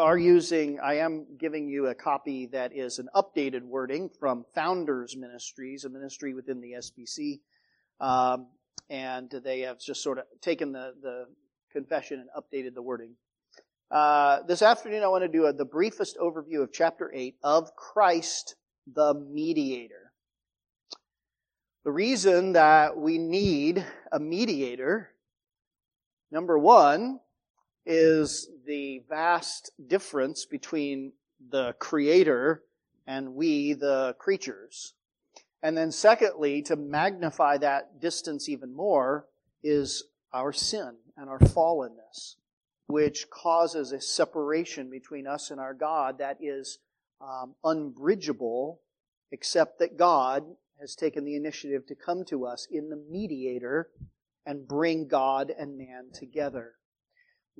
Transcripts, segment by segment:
are using, I am giving you a copy that is an updated wording from Founders Ministries, a ministry within the SBC. Um, and they have just sort of taken the, the confession and updated the wording. Uh, this afternoon, I want to do a, the briefest overview of chapter 8 of Christ the mediator. The reason that we need a mediator, number one, is the vast difference between the creator and we, the creatures. And then secondly, to magnify that distance even more is our sin and our fallenness, which causes a separation between us and our God that is um, unbridgeable, except that God has taken the initiative to come to us in the mediator and bring God and man together.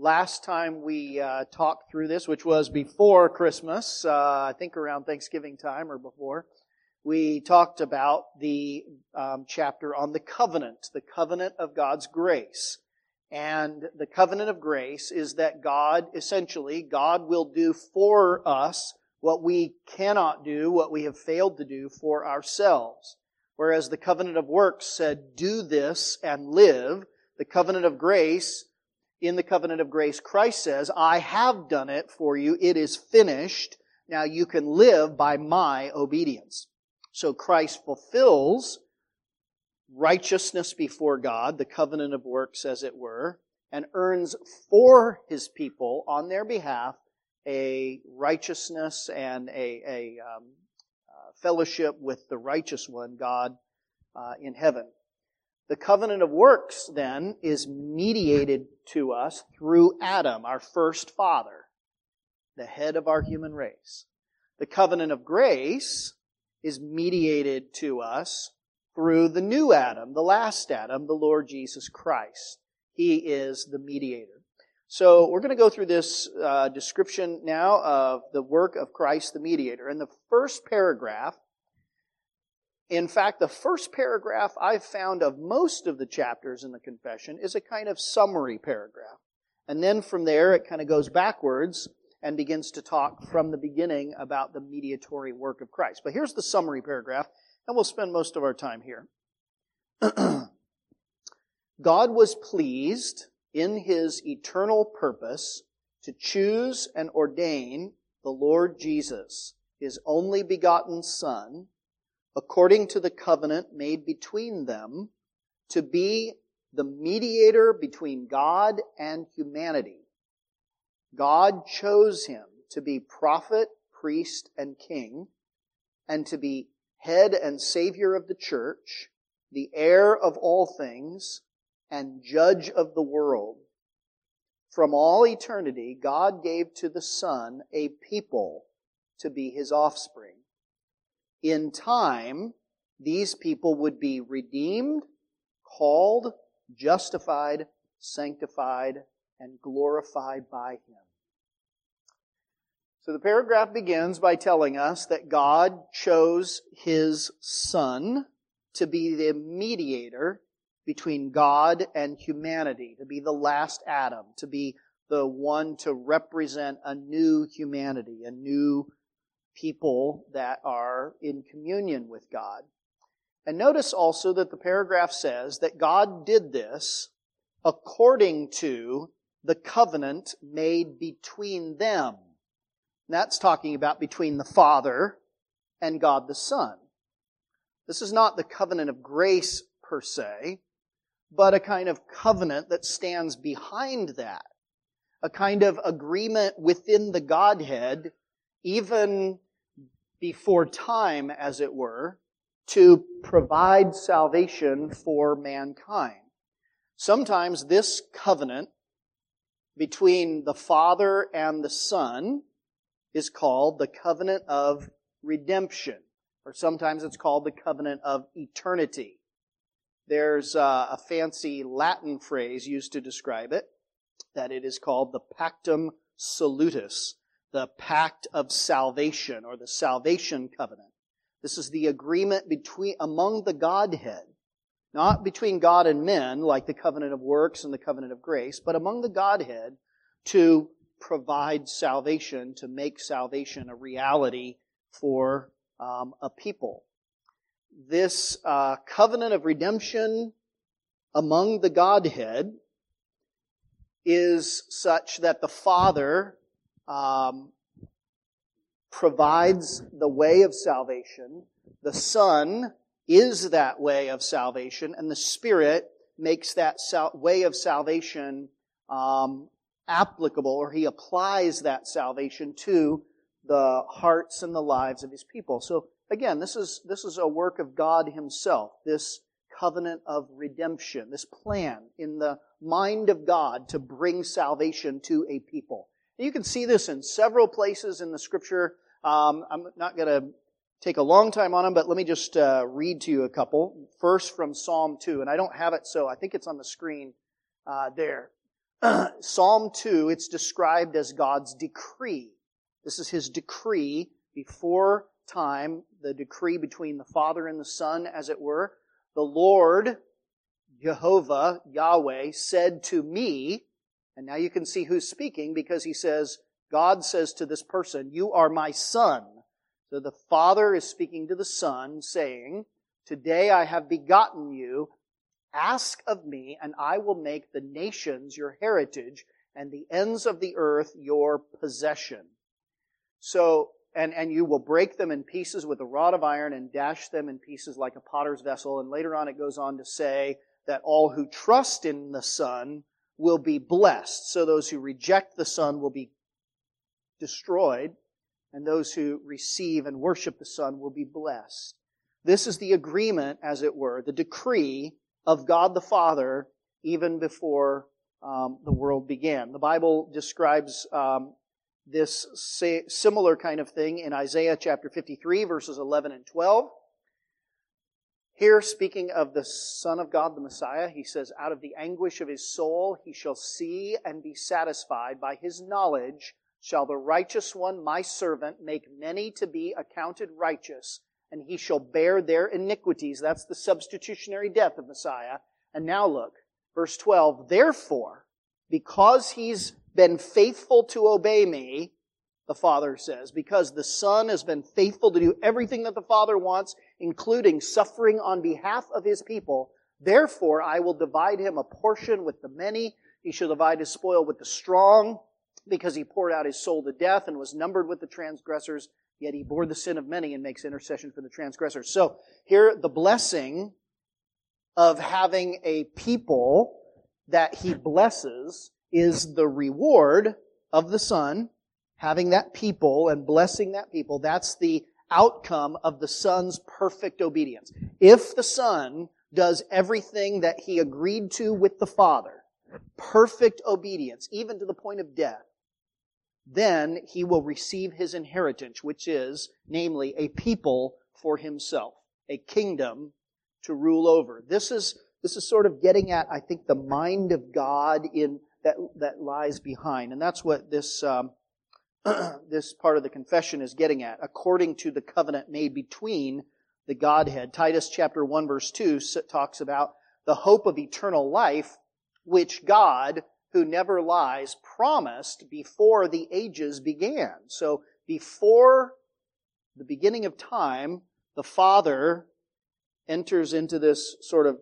Last time we uh, talked through this, which was before Christmas, uh, I think around Thanksgiving time or before, we talked about the um, chapter on the covenant, the covenant of God's grace. And the covenant of grace is that God, essentially, God will do for us what we cannot do, what we have failed to do for ourselves. Whereas the covenant of works said, do this and live. The covenant of grace, in the covenant of grace, Christ says, I have done it for you. It is finished. Now you can live by my obedience. So Christ fulfills righteousness before God, the covenant of works as it were, and earns for his people on their behalf a righteousness and a, a um, uh, fellowship with the righteous one, God, uh, in heaven. The covenant of works, then, is mediated to us through Adam, our first father, the head of our human race. The covenant of grace is mediated to us through the new Adam, the last Adam, the Lord Jesus Christ. He is the mediator. So we're going to go through this uh, description now of the work of Christ the mediator. In the first paragraph, in fact, the first paragraph I've found of most of the chapters in the confession is a kind of summary paragraph. And then from there, it kind of goes backwards and begins to talk from the beginning about the mediatory work of Christ. But here's the summary paragraph, and we'll spend most of our time here. God was pleased in his eternal purpose to choose and ordain the Lord Jesus, his only begotten Son, according to the covenant made between them, to be the mediator between God and humanity. God chose him to be prophet, priest, and king, and to be head and savior of the church, the heir of all things, and judge of the world. From all eternity, God gave to the Son a people to be his offspring. In time, these people would be redeemed, called, justified, sanctified, and glorified by him. So the paragraph begins by telling us that God chose his Son to be the mediator between God and humanity, to be the last Adam, to be the one to represent a new humanity, a new people that are in communion with God. And notice also that the paragraph says that God did this according to the covenant made between them. And that's talking about between the Father and God the Son. This is not the covenant of grace per se but a kind of covenant that stands behind that. A kind of agreement within the Godhead, even before time, as it were, to provide salvation for mankind. Sometimes this covenant between the Father and the Son is called the covenant of redemption, or sometimes it's called the covenant of eternity. There's uh, a fancy Latin phrase used to describe it, that it is called the pactum salutis, the pact of salvation or the salvation covenant. This is the agreement between, among the Godhead, not between God and men, like the covenant of works and the covenant of grace, but among the Godhead to provide salvation, to make salvation a reality for um, a people. This uh, covenant of redemption among the Godhead is such that the Father um, provides the way of salvation, the Son is that way of salvation, and the Spirit makes that sal- way of salvation um, applicable, or He applies that salvation to the hearts and the lives of His people. So again, this is this is a work of God Himself. This covenant of redemption, this plan in the mind of God to bring salvation to a people. You can see this in several places in the scripture. Um, I'm not going to take a long time on them, but let me just uh, read to you a couple. First from Psalm 2, and I don't have it, so I think it's on the screen uh, there. Psalm 2, it's described as God's decree. This is his decree before time, the decree between the Father and the Son, as it were. The Lord, Jehovah, Yahweh, said to me, and now you can see who's speaking because he says, God says to this person, You are my son. So the Father is speaking to the Son, saying, Today I have begotten you. Ask of me, and I will make the nations your heritage and the ends of the earth your possession. So, and, and you will break them in pieces with a rod of iron and dash them in pieces like a potter's vessel. And later on it goes on to say that all who trust in the Son will be blessed. So those who reject the Son will be destroyed and those who receive and worship the Son will be blessed. This is the agreement, as it were, the decree of God the Father even before um, the world began. The Bible describes um, this similar kind of thing in Isaiah chapter 53, verses 11 and 12. Here, speaking of the Son of God, the Messiah, he says, Out of the anguish of his soul he shall see and be satisfied. By his knowledge shall the righteous one, my servant, make many to be accounted righteous, and he shall bear their iniquities. That's the substitutionary death of Messiah. And now look, verse 12, therefore, because he's been faithful to obey me, the Father says, because the Son has been faithful to do everything that the Father wants, including suffering on behalf of his people, therefore I will divide him a portion with the many. He shall divide his spoil with the strong because he poured out his soul to death and was numbered with the transgressors, yet he bore the sin of many and makes intercession for the transgressors. So here, the blessing of having a people that he blesses is the reward of the Son, having that people and blessing that people. That's the outcome of the Son's perfect obedience. If the Son does everything that he agreed to with the Father, perfect obedience, even to the point of death, then he will receive his inheritance, which is, namely, a people for himself, a kingdom to rule over. This is, this is sort of getting at, I think, the mind of God in, that, that lies behind. And that's what this, um, this part of the confession is getting at, according to the covenant made between the Godhead. Titus chapter 1 verse 2 talks about the hope of eternal life, which God, who never lies, promised before the ages began. So before the beginning of time, the Father enters into this sort of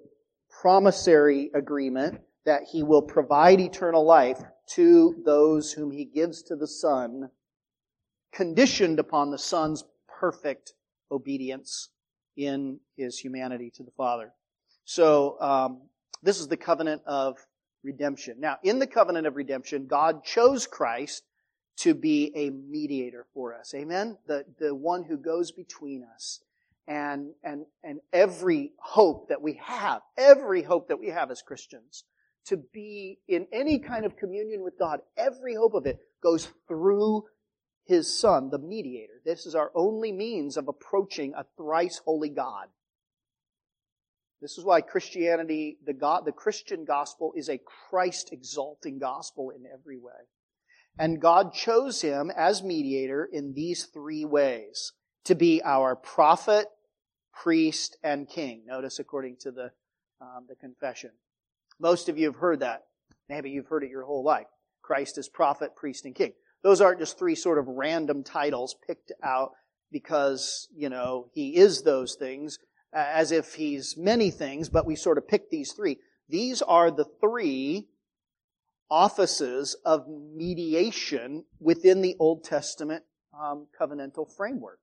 promissory agreement that he will provide eternal life to those whom he gives to the Son, conditioned upon the Son's perfect obedience in his humanity to the Father. So, um, this is the covenant of redemption. Now, in the covenant of redemption, God chose Christ to be a mediator for us. Amen? The, the one who goes between us. And, and, and every hope that we have, every hope that we have as Christians, to be in any kind of communion with God, every hope of it goes through His Son, the mediator. This is our only means of approaching a thrice holy God. This is why Christianity, the, God, the Christian gospel is a Christ exalting gospel in every way. And God chose him as mediator in these three ways to be our prophet, priest, and king. Notice according to the, um, the confession. Most of you have heard that. Maybe you've heard it your whole life. Christ is prophet, priest, and king. Those aren't just three sort of random titles picked out because, you know, he is those things, as if he's many things, but we sort of pick these three. These are the three offices of mediation within the Old Testament um, covenantal framework.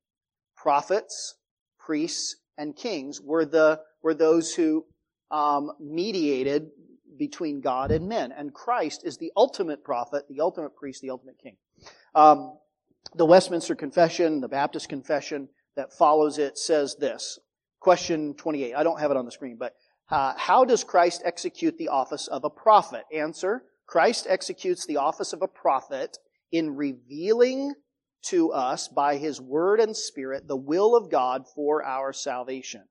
Prophets, priests, and kings were the were those who um, mediated between God and men, and Christ is the ultimate prophet, the ultimate priest, the ultimate king. Um, the Westminster Confession, the Baptist Confession that follows it says this. Question 28. I don't have it on the screen, but uh, how does Christ execute the office of a prophet? Answer. Christ executes the office of a prophet in revealing to us by his word and spirit the will of God for our salvation.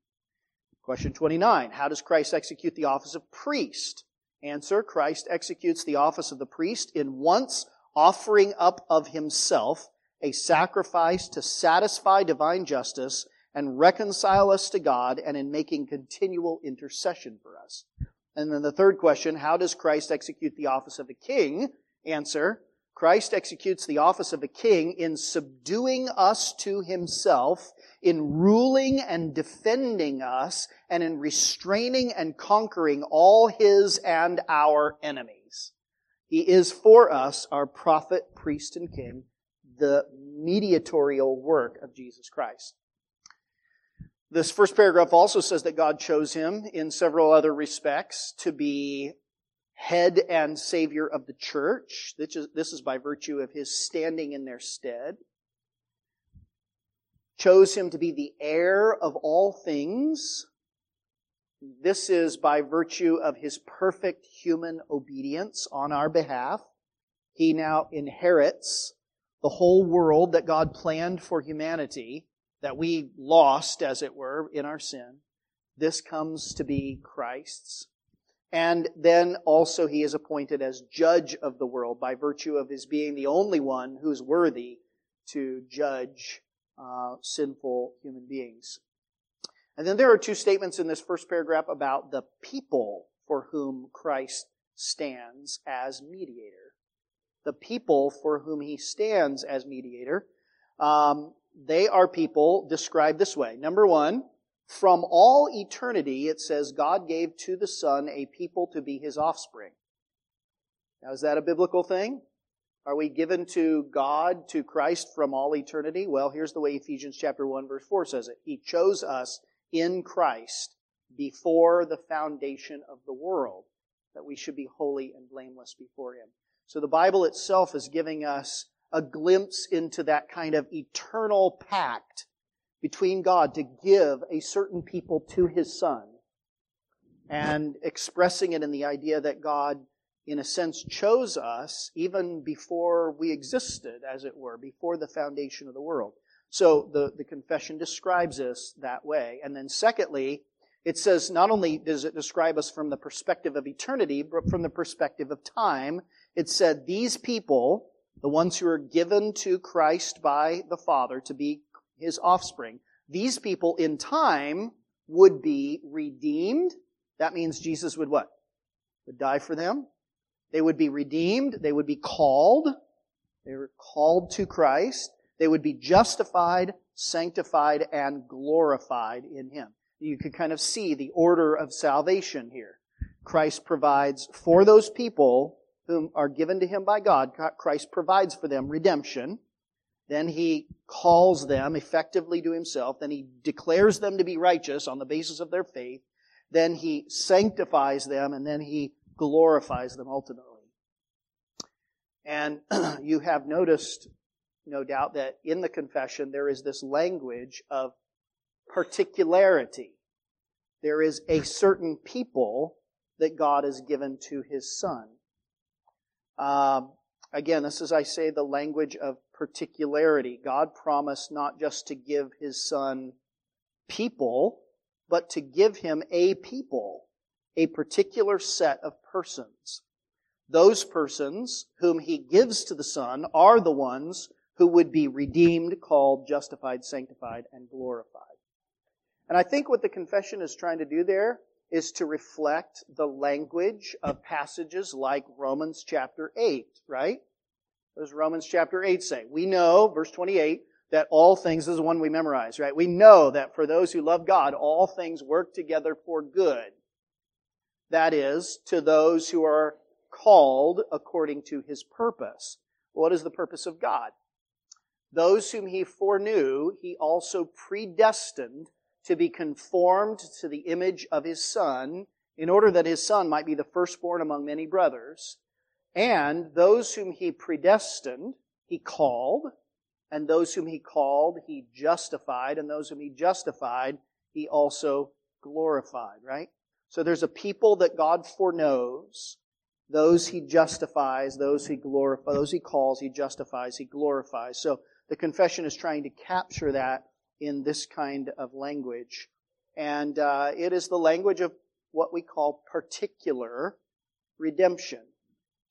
Question 29. How does Christ execute the office of priest? Answer. Christ executes the office of the priest in once offering up of himself a sacrifice to satisfy divine justice and reconcile us to God and in making continual intercession for us. And then the third question, how does Christ execute the office of a king? Answer, Christ executes the office of a king in subduing us to himself, in ruling and defending us, and in restraining and conquering all his and our enemies. He is for us our prophet, priest, and king, the mediatorial work of Jesus Christ. This first paragraph also says that God chose him in several other respects to be head and savior of the church. This is, by virtue of his standing in their stead. Chose him to be the heir of all things. This is by virtue of his perfect human obedience on our behalf. He now inherits the whole world that God planned for humanity that we lost, as it were, in our sin. This comes to be Christ's. And then also he is appointed as judge of the world by virtue of his being the only one who's worthy to judge uh, sinful human beings. And then there are two statements in this first paragraph about the people for whom Christ stands as mediator. The people for whom he stands as mediator. Um, they are people described this way. Number one, from all eternity, it says God gave to the Son a people to be his offspring. Now, is that a biblical thing? Are we given to God, to Christ from all eternity? Well, here's the way Ephesians chapter 1 verse 4 says it. He chose us in Christ before the foundation of the world, that we should be holy and blameless before Him. So the Bible itself is giving us a glimpse into that kind of eternal pact between God to give a certain people to his son and expressing it in the idea that God, in a sense, chose us even before we existed, as it were, before the foundation of the world. So the, the confession describes us that way. And then secondly, it says not only does it describe us from the perspective of eternity, but from the perspective of time. It said these people, the ones who are given to Christ by the Father to be his offspring, these people in time would be redeemed. That means Jesus would what? Would die for them. They would be redeemed. They would be called. They were called to Christ. They would be justified, sanctified, and glorified in Him. You could kind of see the order of salvation here. Christ provides for those people whom are given to him by God, Christ provides for them redemption. Then he calls them effectively to himself. Then he declares them to be righteous on the basis of their faith. Then he sanctifies them and then he glorifies them ultimately. And you have noticed, no doubt, that in the confession there is this language of particularity. There is a certain people that God has given to his son. Um, again, this is, I say, the language of particularity. God promised not just to give his son people, but to give him a people, a particular set of persons. Those persons whom he gives to the son are the ones who would be redeemed, called, justified, sanctified, and glorified. And I think what the confession is trying to do there is to reflect the language of passages like Romans chapter 8, right? What does Romans chapter 8 say? We know, verse 28, that all things, is one we memorize, right? We know that for those who love God, all things work together for good. That is, to those who are called according to his purpose. What is the purpose of God? Those whom he foreknew, he also predestined to be conformed to the image of his son, in order that his son might be the firstborn among many brothers. And those whom he predestined, he called, and those whom he called, he justified, and those whom he justified, he also glorified, right? So there's a people that God foreknows, those he justifies, those he glorifies, those he calls, he justifies, he glorifies. So the confession is trying to capture that in this kind of language. And uh, it is the language of what we call particular redemption.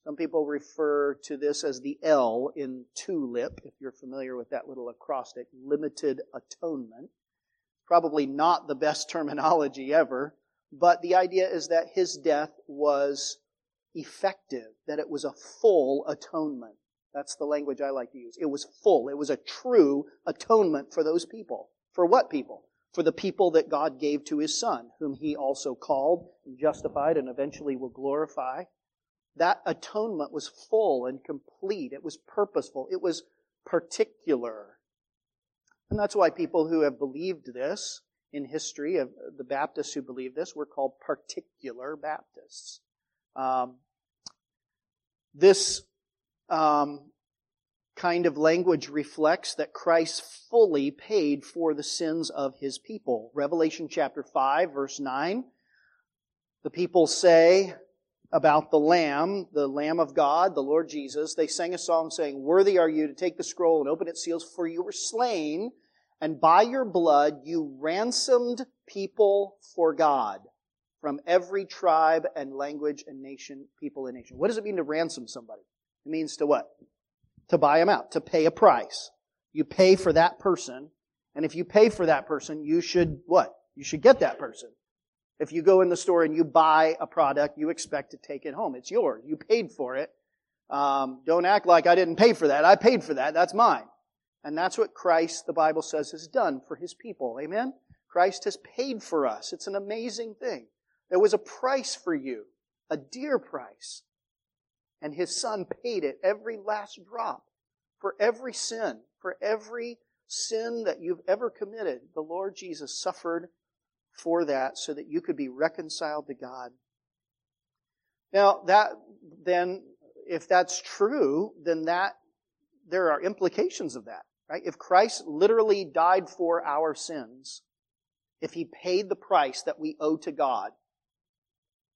Some people refer to this as the L in TULIP, if you're familiar with that little acrostic, limited atonement. Probably not the best terminology ever, but the idea is that his death was effective, that it was a full atonement. That's the language I like to use. It was full. It was a true atonement for those people. For what people? For the people that God gave to his son, whom he also called and justified and eventually will glorify. That atonement was full and complete. It was purposeful. It was particular. And that's why people who have believed this in history, of the Baptists who believe this, were called particular Baptists. Um, this um, kind of language reflects that Christ fully paid for the sins of his people. Revelation chapter 5, verse 9. The people say about the Lamb, the Lamb of God, the Lord Jesus, they sang a song saying, Worthy are you to take the scroll and open its seals, for you were slain, and by your blood you ransomed people for God from every tribe and language and nation, people and nation. What does it mean to ransom somebody? It means to what? To buy them out, to pay a price. You pay for that person, and if you pay for that person, you should what? You should get that person. If you go in the store and you buy a product, you expect to take it home. It's yours. You paid for it. Um, don't act like I didn't pay for that. I paid for that. That's mine. And that's what Christ, the Bible says, has done for his people. Amen? Christ has paid for us. It's an amazing thing. There was a price for you, a dear price and his son paid it every last drop for every sin, for every sin that you've ever committed. The Lord Jesus suffered for that so that you could be reconciled to God. Now, that then, if that's true, then that, there are implications of that, right? If Christ literally died for our sins, if he paid the price that we owe to God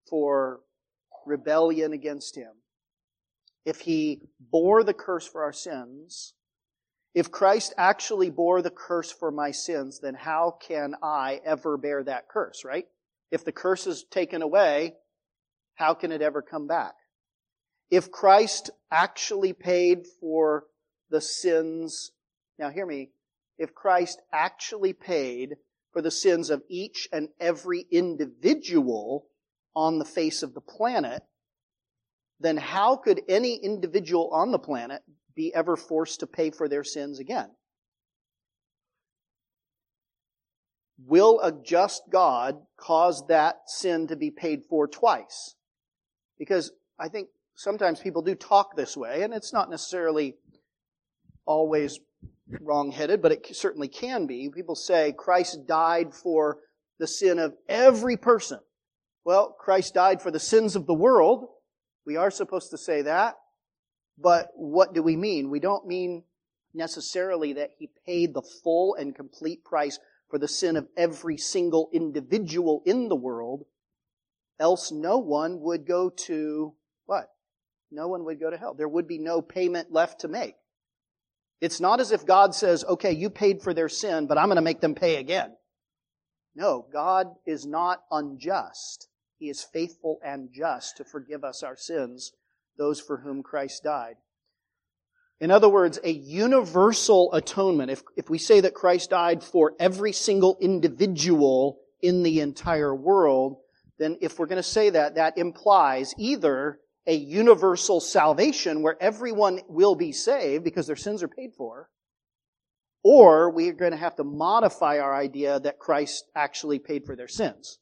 for rebellion against him, if he bore the curse for our sins, if Christ actually bore the curse for my sins, then how can I ever bear that curse, right? If the curse is taken away, how can it ever come back? If Christ actually paid for the sins, now hear me, if Christ actually paid for the sins of each and every individual on the face of the planet, then how could any individual on the planet be ever forced to pay for their sins again? Will a just God cause that sin to be paid for twice? Because I think sometimes people do talk this way, and it's not necessarily always wrong-headed, but it certainly can be. People say Christ died for the sin of every person. Well, Christ died for the sins of the world, we are supposed to say that, but what do we mean? We don't mean necessarily that he paid the full and complete price for the sin of every single individual in the world, else no one would go to what? No one would go to hell. There would be no payment left to make. It's not as if God says, okay, you paid for their sin, but I'm going to make them pay again. No, God is not unjust. He is faithful and just to forgive us our sins, those for whom Christ died. In other words, a universal atonement. If, if we say that Christ died for every single individual in the entire world, then if we're going to say that, that implies either a universal salvation where everyone will be saved because their sins are paid for, or we are going to have to modify our idea that Christ actually paid for their sins.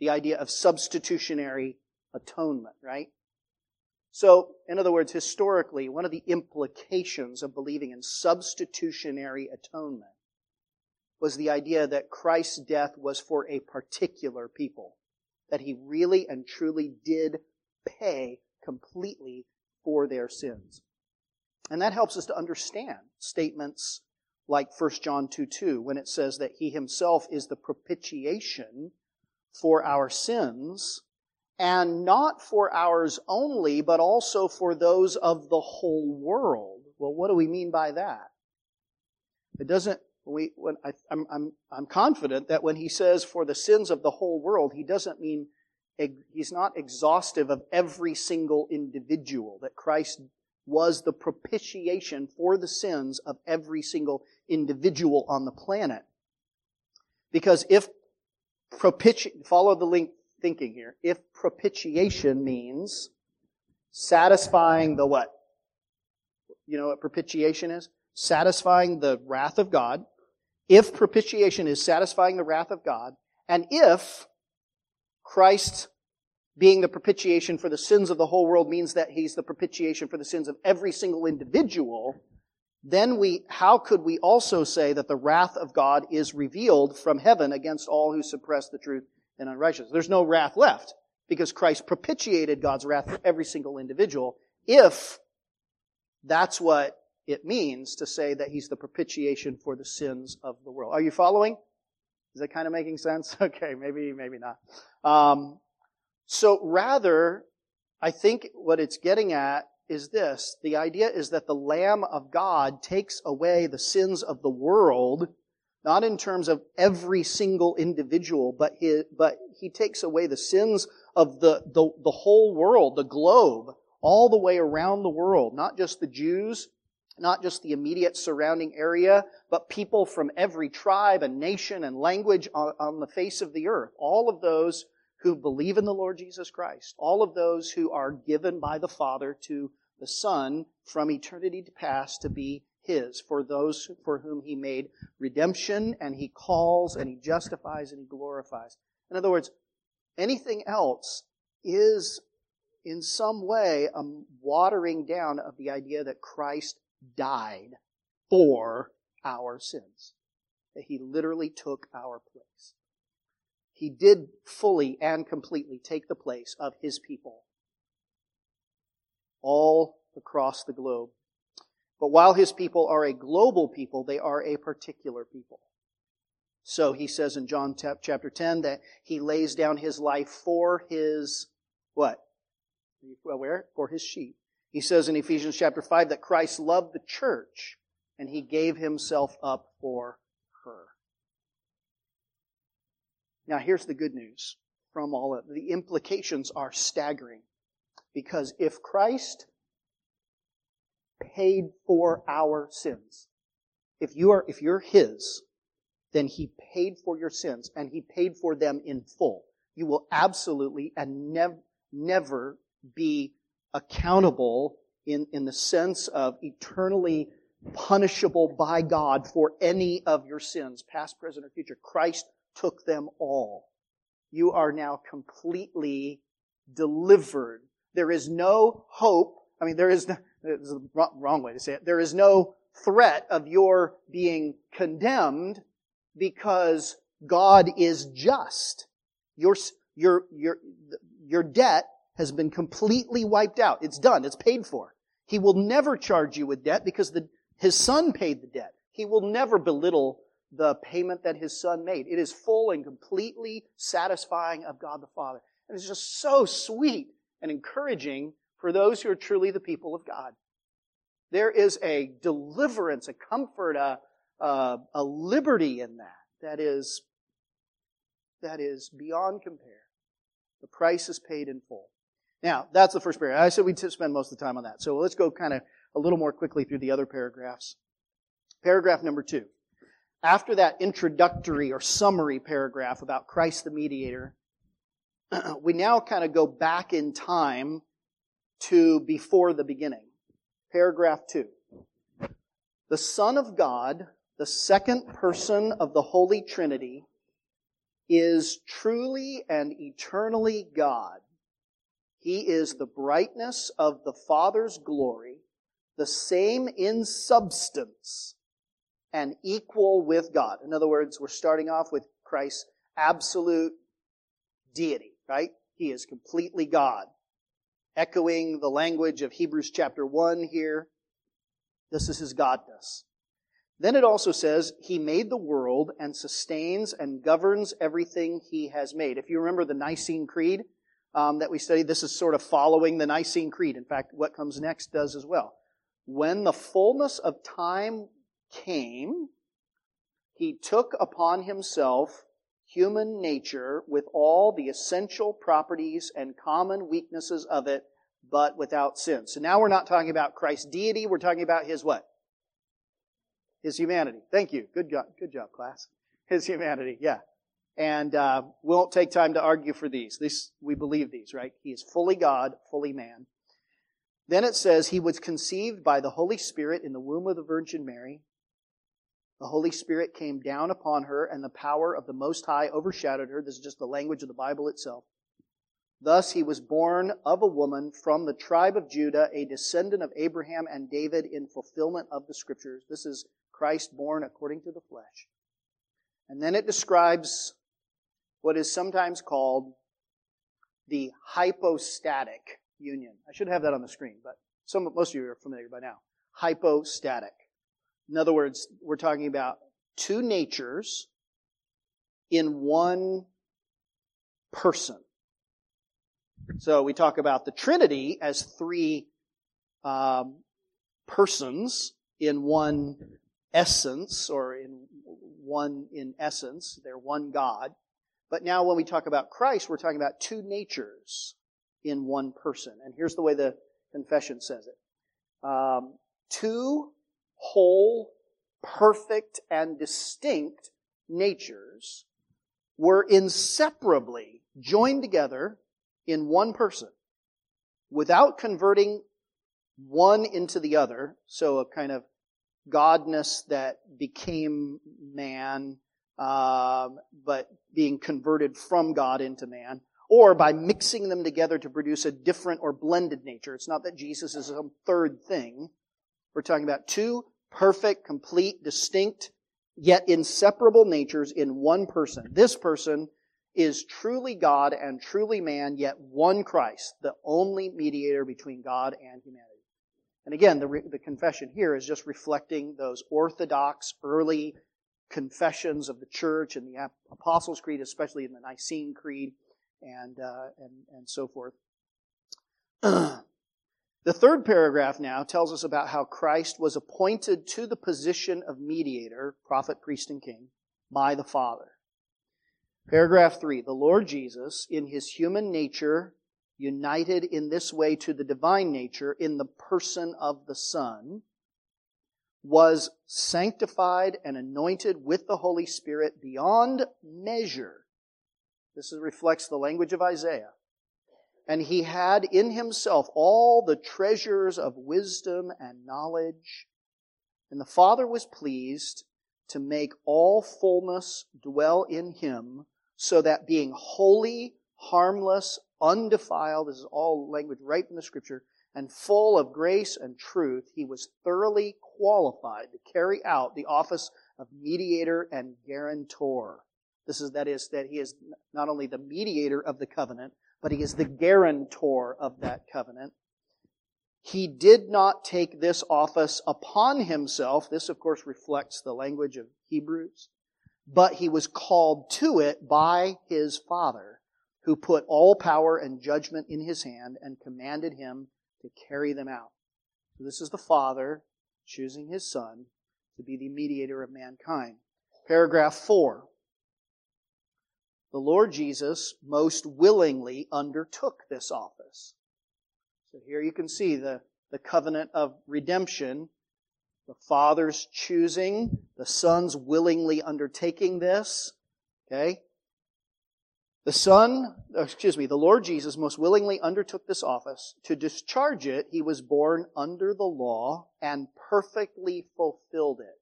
The idea of substitutionary atonement, right? So, in other words, historically, one of the implications of believing in substitutionary atonement was the idea that Christ's death was for a particular people. That he really and truly did pay completely for their sins. And that helps us to understand statements like 1 John 2 2, when it says that he himself is the propitiation for our sins, and not for ours only, but also for those of the whole world. Well, what do we mean by that? It doesn't, we, when I, I'm, I'm, I'm confident that when he says for the sins of the whole world, he doesn't mean, he's not exhaustive of every single individual, that Christ was the propitiation for the sins of every single individual on the planet. Because if propitiation, follow the link thinking here, if propitiation means satisfying the what? You know what propitiation is? Satisfying the wrath of God. If propitiation is satisfying the wrath of God, and if Christ being the propitiation for the sins of the whole world means that he's the propitiation for the sins of every single individual, then we, how could we also say that the wrath of God is revealed from heaven against all who suppress the truth and unrighteousness? There's no wrath left because Christ propitiated God's wrath for every single individual if that's what it means to say that he's the propitiation for the sins of the world. Are you following? Is that kind of making sense? Okay, maybe, maybe not. Um, so rather, I think what it's getting at is this. The idea is that the Lamb of God takes away the sins of the world, not in terms of every single individual, but he, but he takes away the sins of the, the, the whole world, the globe, all the way around the world, not just the Jews, not just the immediate surrounding area, but people from every tribe and nation and language on, on the face of the earth. All of those who believe in the Lord Jesus Christ, all of those who are given by the Father to the Son from eternity past to be His, for those for whom He made redemption and He calls and He justifies and He glorifies. In other words, anything else is in some way a watering down of the idea that Christ died for our sins. That He literally took our place. He did fully and completely take the place of his people all across the globe. But while his people are a global people, they are a particular people. So he says in John chapter 10 that he lays down his life for his, what? Where? For his sheep. He says in Ephesians chapter 5 that Christ loved the church and he gave himself up for her. Now, here's the good news from all of. The implications are staggering. Because if Christ paid for our sins, if you are, if you're His, then He paid for your sins and He paid for them in full. You will absolutely and never, never be accountable in, in the sense of eternally punishable by God for any of your sins, past, present, or future. Christ took them all. You are now completely delivered. There is no hope. I mean, there is no, there's a wrong way to say it. There is no threat of your being condemned because God is just. Your, your, your, your debt has been completely wiped out. It's done. It's paid for. He will never charge you with debt because the, his son paid the debt. He will never belittle the payment that his son made. It is full and completely satisfying of God the Father. And it's just so sweet and encouraging for those who are truly the people of God. There is a deliverance, a comfort, a, a, a liberty in that that is, that is beyond compare. The price is paid in full. Now, that's the first paragraph. I said we'd spend most of the time on that. So let's go kind of a little more quickly through the other paragraphs. Paragraph number two after that introductory or summary paragraph about Christ the mediator, we now kind of go back in time to before the beginning. Paragraph 2. The Son of God, the second person of the Holy Trinity, is truly and eternally God. He is the brightness of the Father's glory, the same in substance, and equal with God. In other words, we're starting off with Christ's absolute deity, right? He is completely God. Echoing the language of Hebrews chapter 1 here. This is his godness. Then it also says, He made the world and sustains and governs everything He has made. If you remember the Nicene Creed um, that we studied, this is sort of following the Nicene Creed. In fact, what comes next does as well. When the fullness of time came, He took upon Himself human nature with all the essential properties and common weaknesses of it, but without sin. So now we're not talking about Christ's deity, we're talking about His what? His humanity. Thank you. Good job, good job, class. His humanity, yeah. And uh, we won't take time to argue for these. This we believe these, right? He is fully God, fully man. Then it says he was conceived by the Holy Spirit in the womb of the Virgin Mary. The Holy Spirit came down upon her, and the power of the Most High overshadowed her. This is just the language of the Bible itself. Thus he was born of a woman from the tribe of Judah, a descendant of Abraham and David in fulfillment of the scriptures. This is Christ born according to the flesh. And then it describes what is sometimes called the hypostatic union. I should have that on the screen, but some, most of you are familiar by now. Hypostatic. In other words, we're talking about two natures in one person. So we talk about the Trinity as three um, persons in one essence or in one in essence. They're one God. But now when we talk about Christ, we're talking about two natures in one person. And here's the way the confession says it. Um, two whole, perfect, and distinct natures were inseparably joined together in one person without converting one into the other. So a kind of godness that became man, um, but being converted from God into man, or by mixing them together to produce a different or blended nature. It's not that Jesus is some third thing. We're talking about two perfect, complete, distinct, yet inseparable natures in one person. This person is truly God and truly man, yet one Christ, the only mediator between God and humanity. And again, the, the confession here is just reflecting those orthodox early confessions of the church and the Apostles' Creed, especially in the Nicene Creed and, uh, and, and so forth. the third paragraph now tells us about how Christ was appointed to the position of mediator, prophet, priest, and king, by the Father. Paragraph 3 The Lord Jesus, in his human nature, united in this way to the divine nature in the person of the Son, was sanctified and anointed with the Holy Spirit beyond measure. This reflects the language of Isaiah. And he had in himself all the treasures of wisdom and knowledge. And the Father was pleased to make all fullness dwell in him, so that being holy, harmless, undefiled, this is all language right from the scripture, and full of grace and truth, he was thoroughly qualified to carry out the office of mediator and guarantor. This is, that is, that he is not only the mediator of the covenant, but he is the guarantor of that covenant. He did not take this office upon himself. This, of course, reflects the language of Hebrews. But he was called to it by his Father who put all power and judgment in his hand and commanded him to carry them out. So this is the Father choosing his Son to be the mediator of mankind. Paragraph 4. The Lord Jesus most willingly undertook this office. So here you can see the, the covenant of redemption. The Father's choosing, the Son's willingly undertaking this. Okay? The Son, excuse me, the Lord Jesus most willingly undertook this office. To discharge it, he was born under the law and perfectly fulfilled it.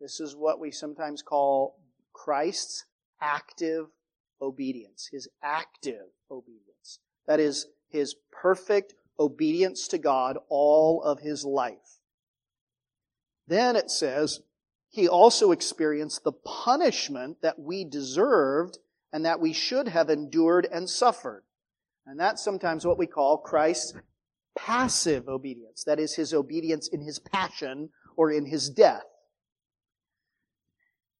This is what we sometimes call Christ's active obedience, his active obedience. That is, his perfect obedience to God all of his life. Then it says, he also experienced the punishment that we deserved and that we should have endured and suffered. And that's sometimes what we call Christ's passive obedience. That is his obedience in his passion or in his death.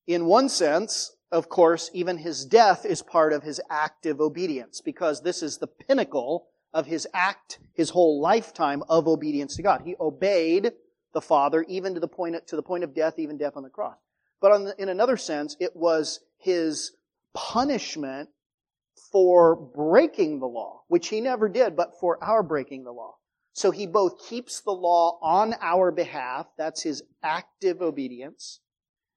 In one sense, of course, even his death is part of his active obedience because this is the pinnacle of his act, his whole lifetime of obedience to God. He obeyed the Father even to the point, to the point of death, even death on the cross. But the, in another sense, it was his punishment for breaking the law, which he never did, but for our breaking the law. So he both keeps the law on our behalf, that's his active obedience,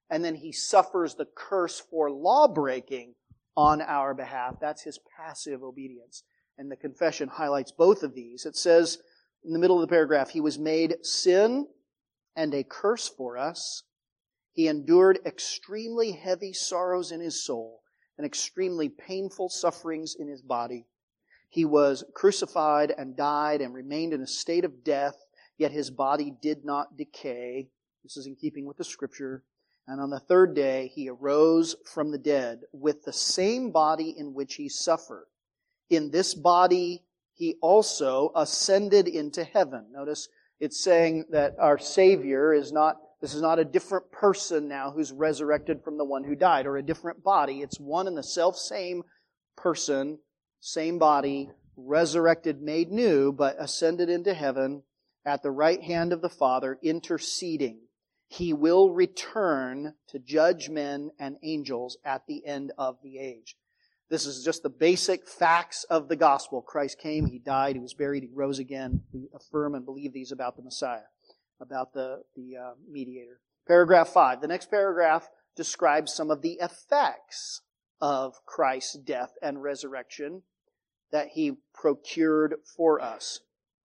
and then he suffers the curse for law breaking on our behalf. That's his passive obedience. And the confession highlights both of these. It says in the middle of the paragraph, he was made sin and a curse for us. He endured extremely heavy sorrows in his soul and extremely painful sufferings in his body. He was crucified and died and remained in a state of death, yet his body did not decay. This is in keeping with the scripture. And on the third day, he arose from the dead with the same body in which he suffered. In this body, he also ascended into heaven. Notice it's saying that our Savior is not, this is not a different person now who's resurrected from the one who died, or a different body. It's one and the self same person, same body, resurrected, made new, but ascended into heaven at the right hand of the Father, interceding he will return to judge men and angels at the end of the age. This is just the basic facts of the gospel. Christ came, He died, He was buried, He rose again. We affirm and believe these about the Messiah, about the, the uh, mediator. Paragraph 5. The next paragraph describes some of the effects of Christ's death and resurrection that He procured for us.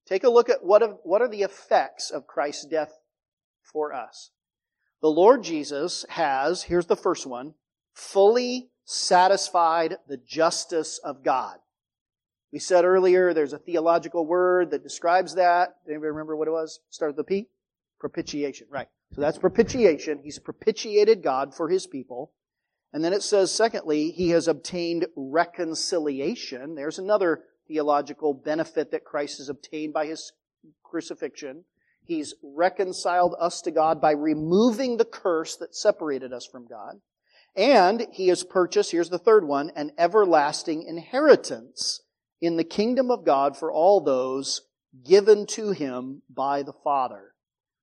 Take a look at what, what are the effects of Christ's death for us. The Lord Jesus has, here's the first one, fully satisfied the justice of God. We said earlier there's a theological word that describes that. Anybody remember what it was? Start with the P? Propitiation. Right. So that's propitiation. He's propitiated God for his people. And then it says, secondly, he has obtained reconciliation. There's another theological benefit that Christ has obtained by his crucifixion. He's reconciled us to God by removing the curse that separated us from God. And he has purchased, here's the third one, an everlasting inheritance in the kingdom of God for all those given to him by the Father.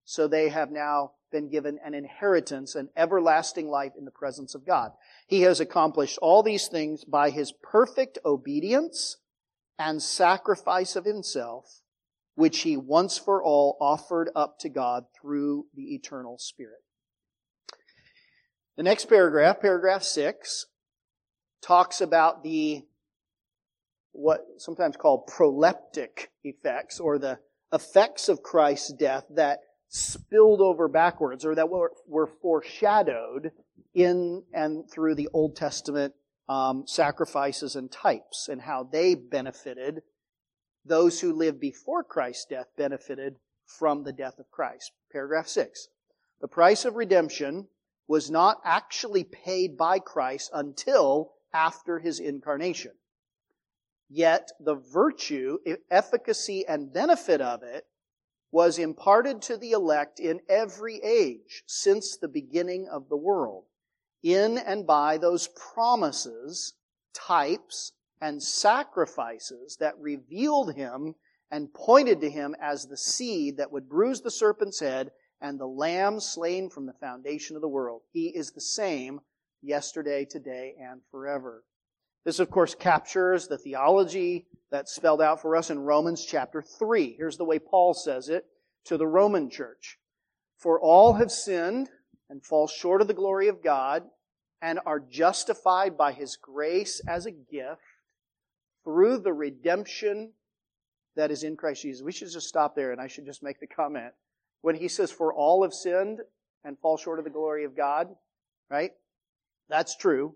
So they have now been given an inheritance, an everlasting life in the presence of God. He has accomplished all these things by his perfect obedience and sacrifice of himself which he once for all offered up to God through the eternal Spirit. The next paragraph, paragraph 6, talks about the what sometimes called proleptic effects or the effects of Christ's death that spilled over backwards or that were, were foreshadowed in and through the Old Testament um, sacrifices and types and how they benefited those who lived before Christ's death benefited from the death of Christ. Paragraph 6. The price of redemption was not actually paid by Christ until after his incarnation. Yet the virtue, efficacy, and benefit of it was imparted to the elect in every age since the beginning of the world, in and by those promises, types, and sacrifices that revealed him and pointed to him as the seed that would bruise the serpent's head and the lamb slain from the foundation of the world. He is the same yesterday, today, and forever. This, of course, captures the theology that's spelled out for us in Romans chapter 3. Here's the way Paul says it to the Roman church. For all have sinned and fall short of the glory of God, and are justified by his grace as a gift through the redemption that is in Christ Jesus. We should just stop there and I should just make the comment. When he says, for all have sinned and fall short of the glory of God, right? That's true.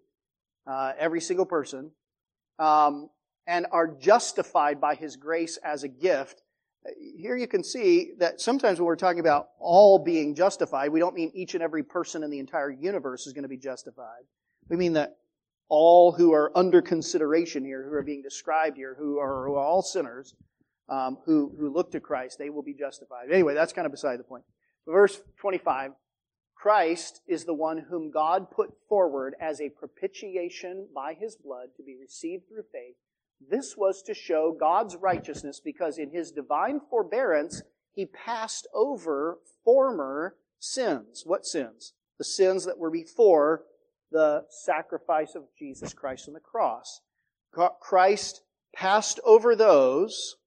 Uh, every single person. Um, and are justified by his grace as a gift. Here you can see that sometimes when we're talking about all being justified, we don't mean each and every person in the entire universe is going to be justified. We mean that all who are under consideration here, who are being described here, who are, who are all sinners, um, who, who look to Christ, they will be justified. Anyway, that's kind of beside the point. Verse 25, Christ is the one whom God put forward as a propitiation by his blood to be received through faith. This was to show God's righteousness because in his divine forbearance, he passed over former sins. What sins? The sins that were before the sacrifice of Jesus Christ on the cross. Christ passed over those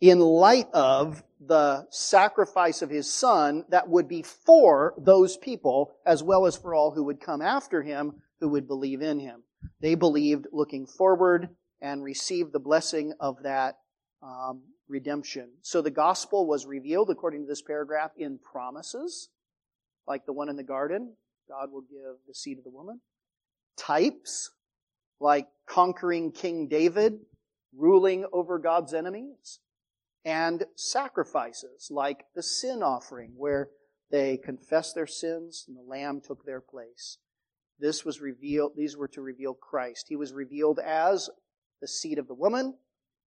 in light of the sacrifice of his son that would be for those people as well as for all who would come after him who would believe in him. They believed looking forward and received the blessing of that um, redemption. So the gospel was revealed, according to this paragraph, in promises, like the one in the garden. God will give the seed of the woman. Types, like conquering King David, ruling over God's enemies and sacrifices like the sin offering where they confessed their sins and the lamb took their place. This was revealed, these were to reveal Christ. He was revealed as the seed of the woman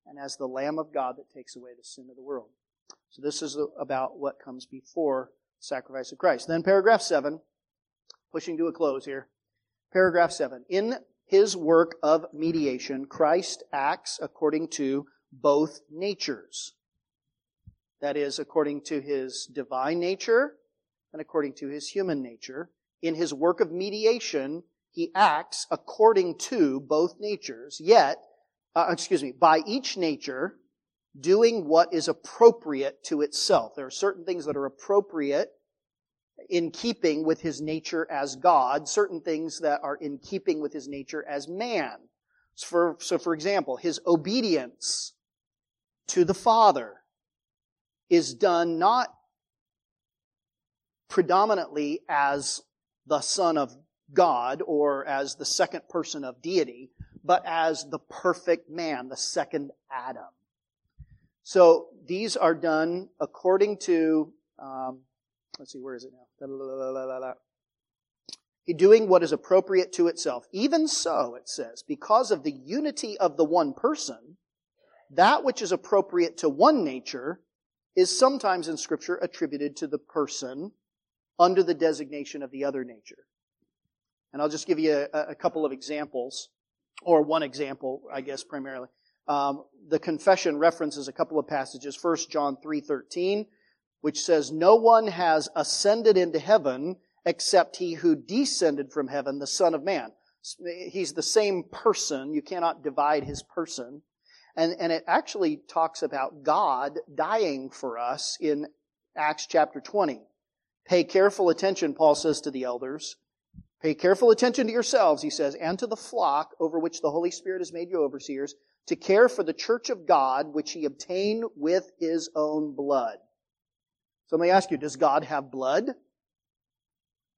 and as the lamb of God that takes away the sin of the world. So this is about what comes before sacrifice of Christ. Then paragraph 7, pushing to a close here. Paragraph 7. In his work of mediation, Christ acts according to both natures. That is, according to his divine nature and according to his human nature. In his work of mediation, he acts according to both natures, yet, uh, excuse me, by each nature, doing what is appropriate to itself. There are certain things that are appropriate in keeping with his nature as God, certain things that are in keeping with his nature as man. So for, so for example, his obedience to the Father is done not predominantly as the Son of God or as the second person of deity, but as the perfect man, the second Adam. So these are done according to, um, let's see, where is it now? Doing what is appropriate to itself. Even so, it says, because of the unity of the one person, that which is appropriate to one nature is sometimes in Scripture attributed to the person under the designation of the other nature. And I'll just give you a, a couple of examples, or one example, I guess, primarily. Um, the confession references a couple of passages. First John 3.13, which says, No one has ascended into heaven except he who descended from heaven, the Son of Man. He's the same person. You cannot divide his person. And, and it actually talks about God dying for us in Acts chapter 20. Pay careful attention, Paul says to the elders. Pay careful attention to yourselves, he says, and to the flock over which the Holy Spirit has made you overseers, to care for the church of God, which he obtained with his own blood. So let me ask you, does God have blood?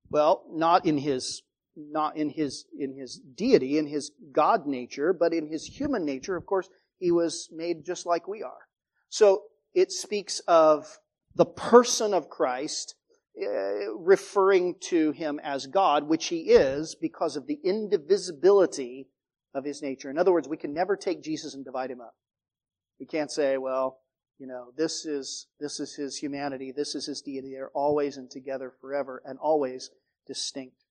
Well, not in his not in his in his deity, in his God nature, but in his human nature, of course, he was made just like we are. So it speaks of the person of Christ, uh, referring to him as God, which he is because of the indivisibility of his nature. In other words, we can never take Jesus and divide him up. We can't say, well, you know, this is, this is his humanity, this is his deity. They're always and together forever and always distinct.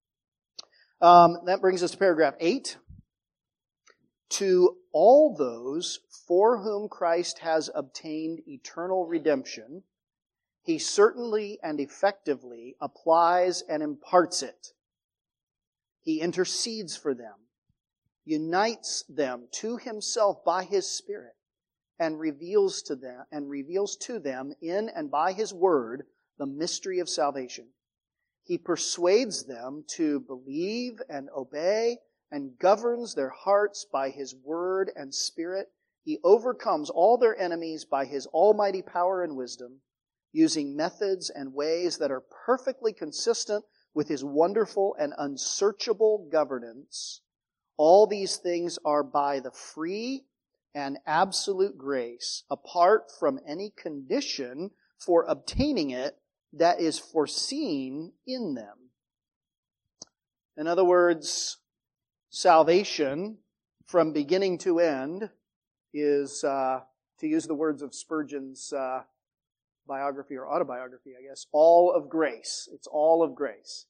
Um, that brings us to paragraph 8 to all those for whom Christ has obtained eternal redemption, he certainly and effectively applies and imparts it. He intercedes for them, unites them to himself by his Spirit, and reveals to them and reveals to them in and by his word the mystery of salvation. He persuades them to believe and obey and governs their hearts by His word and spirit. He overcomes all their enemies by His almighty power and wisdom, using methods and ways that are perfectly consistent with His wonderful and unsearchable governance. All these things are by the free and absolute grace, apart from any condition for obtaining it that is foreseen in them. In other words, salvation from beginning to end is, uh, to use the words of Spurgeon's uh, biography or autobiography, I guess, all of grace. It's all of grace.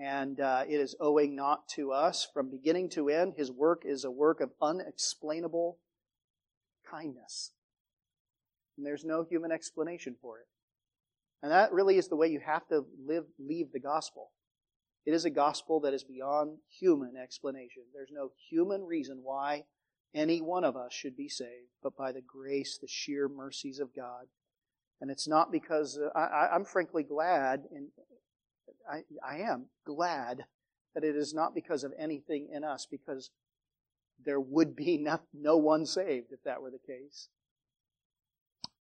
And uh, it is owing not to us from beginning to end. His work is a work of unexplainable kindness. And there's no human explanation for it. And that really is the way you have to live, leave the gospel. It is a gospel that is beyond human explanation. There's no human reason why any one of us should be saved, but by the grace, the sheer mercies of God. And it's not because uh, I, am frankly glad, and I, I am glad that it is not because of anything in us, because there would be no, no one saved if that were the case.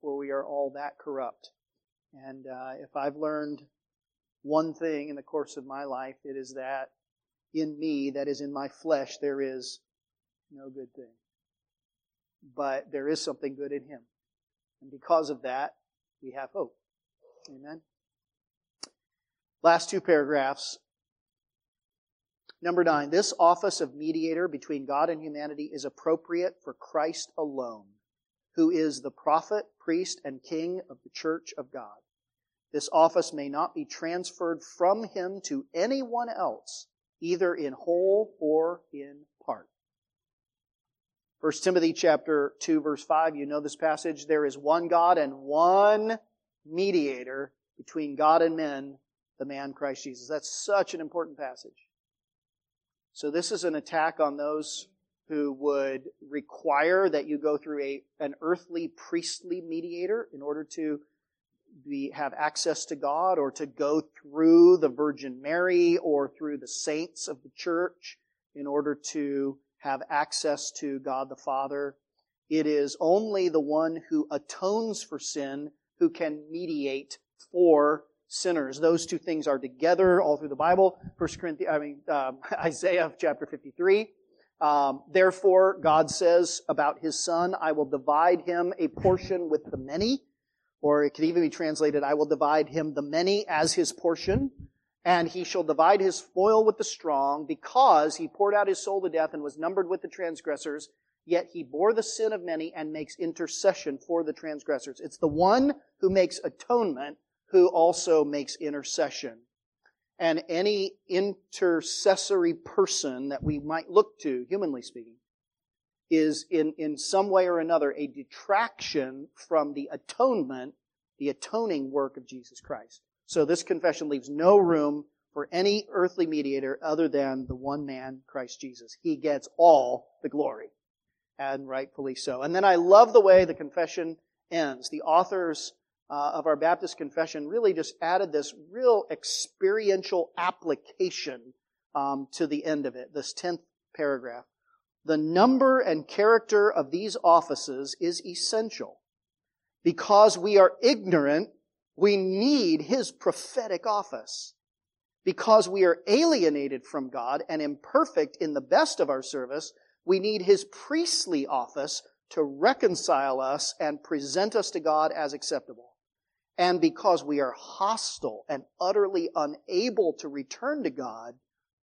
For we are all that corrupt. And uh, if I've learned one thing in the course of my life, it is that in me, that is in my flesh, there is no good thing. But there is something good in him. And because of that, we have hope. Amen. Last two paragraphs. Number nine, this office of mediator between God and humanity is appropriate for Christ alone, who is the prophet, priest, and king of the church of God. This office may not be transferred from him to anyone else, either in whole or in part. 1 Timothy chapter 2 verse 5, you know this passage. There is one God and one mediator between God and men, the man Christ Jesus. That's such an important passage. So this is an attack on those who would require that you go through a, an earthly priestly mediator in order to be, have access to God or to go through the Virgin Mary or through the saints of the church in order to have access to God the Father. It is only the one who atones for sin who can mediate for sinners. Those two things are together all through the Bible. First Corinthians, I mean um, Isaiah chapter 53. Um, Therefore, God says about His Son, "I will divide him a portion with the many." Or it could even be translated, I will divide him the many as his portion, and he shall divide his spoil with the strong, because he poured out his soul to death and was numbered with the transgressors, yet he bore the sin of many and makes intercession for the transgressors. It's the one who makes atonement who also makes intercession. And any intercessory person that we might look to, humanly speaking, is in, in some way or another a detraction from the atonement, the atoning work of Jesus Christ. So this confession leaves no room for any earthly mediator other than the one man, Christ Jesus. He gets all the glory. And rightfully so. And then I love the way the confession ends. The authors uh, of our Baptist confession really just added this real experiential application um, to the end of it, this 10th paragraph. The number and character of these offices is essential. Because we are ignorant, we need His prophetic office. Because we are alienated from God and imperfect in the best of our service, we need His priestly office to reconcile us and present us to God as acceptable. And because we are hostile and utterly unable to return to God,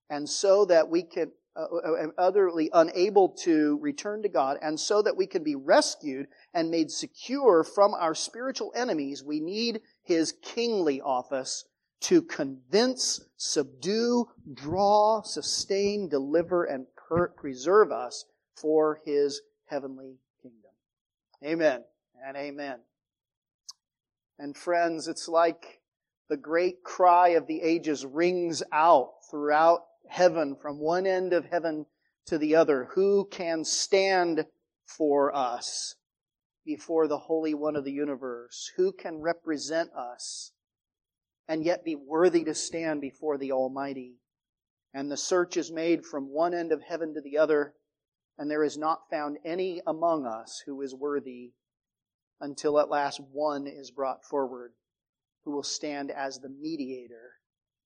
and so that we can uh, uh utterly unable to return to God, and so that we can be rescued and made secure from our spiritual enemies, we need His kingly office to convince, subdue, draw, sustain, deliver, and per- preserve us for His heavenly kingdom. Amen and amen. And friends, it's like the great cry of the ages rings out throughout heaven, from one end of heaven to the other. Who can stand for us before the Holy One of the universe? Who can represent us? and yet be worthy to stand before the Almighty. And the search is made from one end of heaven to the other, and there is not found any among us who is worthy until at last one is brought forward who will stand as the mediator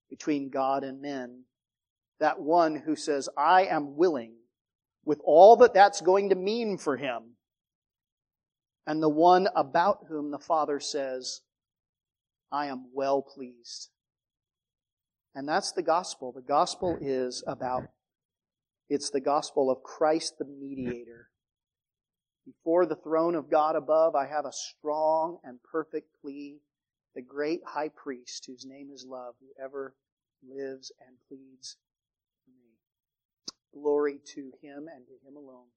between God and men. That one who says, I am willing with all that that's going to mean for him. And the one about whom the Father says, I am well pleased. And that's the gospel. The gospel is about, it's the gospel of Christ the mediator. Before the throne of God above, I have a strong and perfect plea. The great high priest, whose name is love, who ever lives and pleads for me. Glory to him and to him alone.